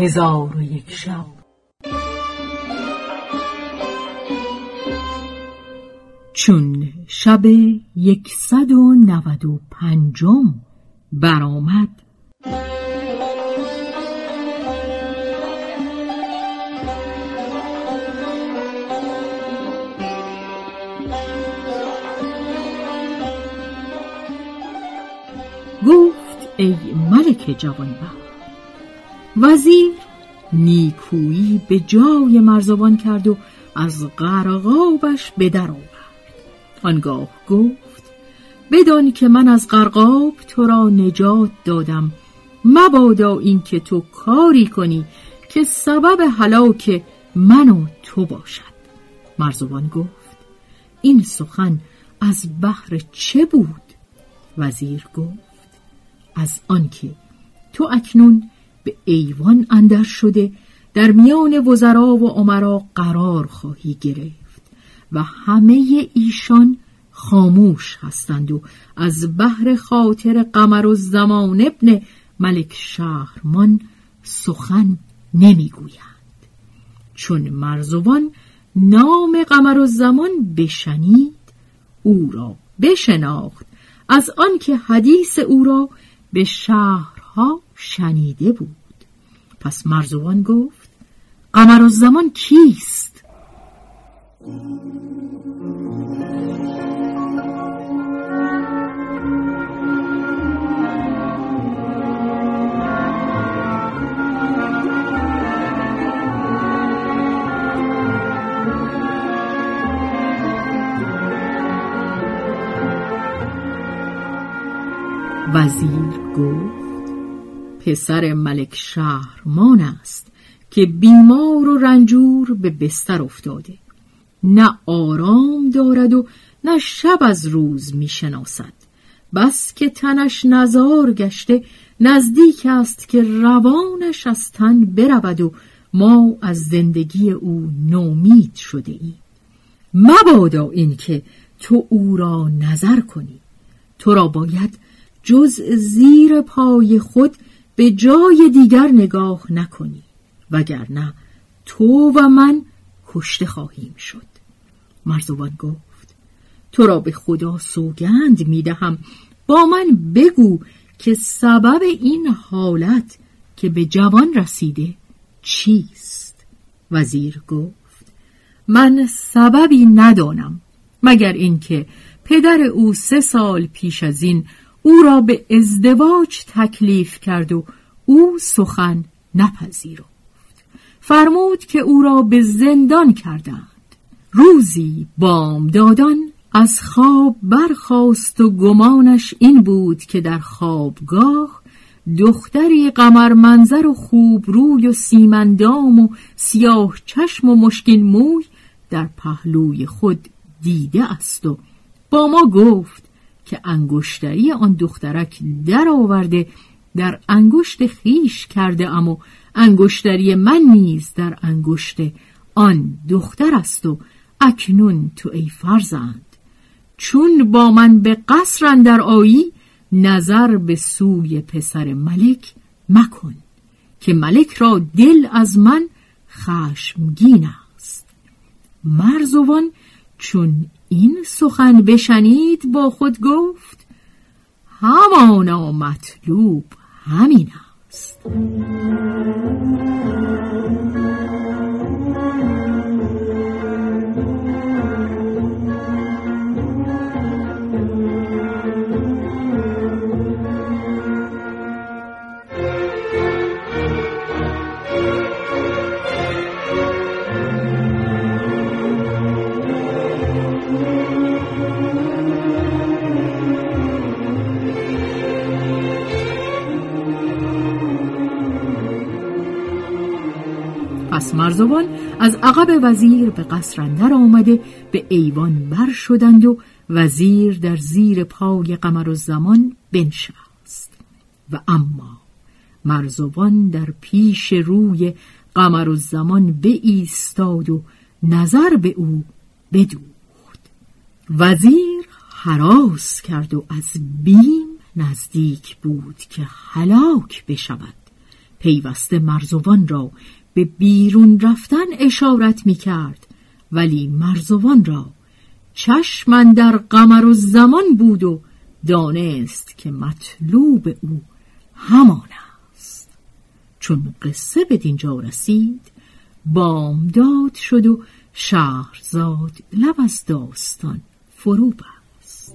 هزار و یک شب. چون شب یکصد و نود و پنجم برآمد. گفت ای ملک جوانبخت وزیر نیکویی به جای مرزبان کرد و از قرقابش به در آورد. آنگاه گفت بدان که من از قرقاب تو را نجات دادم مبادا اینکه تو کاری کنی که سبب هلاک من و تو باشد. مرزبان گفت این سخن از بحر چه بود؟ وزیر گفت از آنکه تو اکنون به ایوان اندر شده در میان وزرا و عمرا قرار خواهی گرفت و همه ایشان خاموش هستند و از بحر خاطر قمر و زمان ابن ملک شهرمان سخن نمی‌گویند. چون مرزوان نام قمر و زمان بشنید او را بشناخت. از آنکه حدیث او را به شهرها شنیده بود. پس مرزوان گفت قمر زمان کیست؟ وزیر گفت پسر ملک شهرمان است که بیمار و رنجور به بستر افتاده. نه آرام دارد و نه شب از روز می‌شناسد. بس که تنش نزار گشته نزدیک است که روانش از تن برود و ما از زندگی او نومید شده ایم. مبادا اینکه تو او را نظر کنی. تو را باید جز زیر پای خود به جای دیگر نگاه نکنی وگرنه تو و من کشته خواهیم شد. مرزوان گفت تو را به خدا سوگند می‌دهم. با من بگو که سبب این حالت که به جوان رسیده چیست؟ وزیر گفت من سببی ندانم مگر اینکه پدر او سه سال پیش از این او را به ازدواج تکلیف کرد و او سخن نپذیرفت. فرمود که او را به زندان کردند. روزی بامدادان از خواب برخاست و گمانش این بود که در خوابگاه دختری قمر منظر و خوب روی و سیمندام و سیاه چشم و مشکین موی در پهلوی خود دیده است و با ما گفت که انگشتری آن دخترک در آورده در انگشت خیش کرده اما انگشتری من نیز در انگشت آن دختر است و اکنون تو ای فرزند. چون با من به قصر در آیی نظر به سوی پسر ملک مکن که ملک را دل از من خشمگین است. مرزوان چون این سخن بشنید با خود گفت همانا مطلوب همین است. پس مرزوان از عقب وزیر به قصر اندر آمده به ایوان بر شدند و وزیر در زیر پای قمر و زمان بنشست. و اما مرزوان در پیش روی قمر و زمان به ایستاد و نظر به او بدوخت. وزیر حراس کرد و از بیم نزدیک بود که هلاک بشود. پیوسته مرزوان را به بیرون رفتن اشارت می کرد ولی مرزوان را چشمن در قمر و زمان بود و دانست که مطلوب او همان است. چون قصه به دینجا رسید بامداد شد و شهرزاد لب از داستان فرو بست.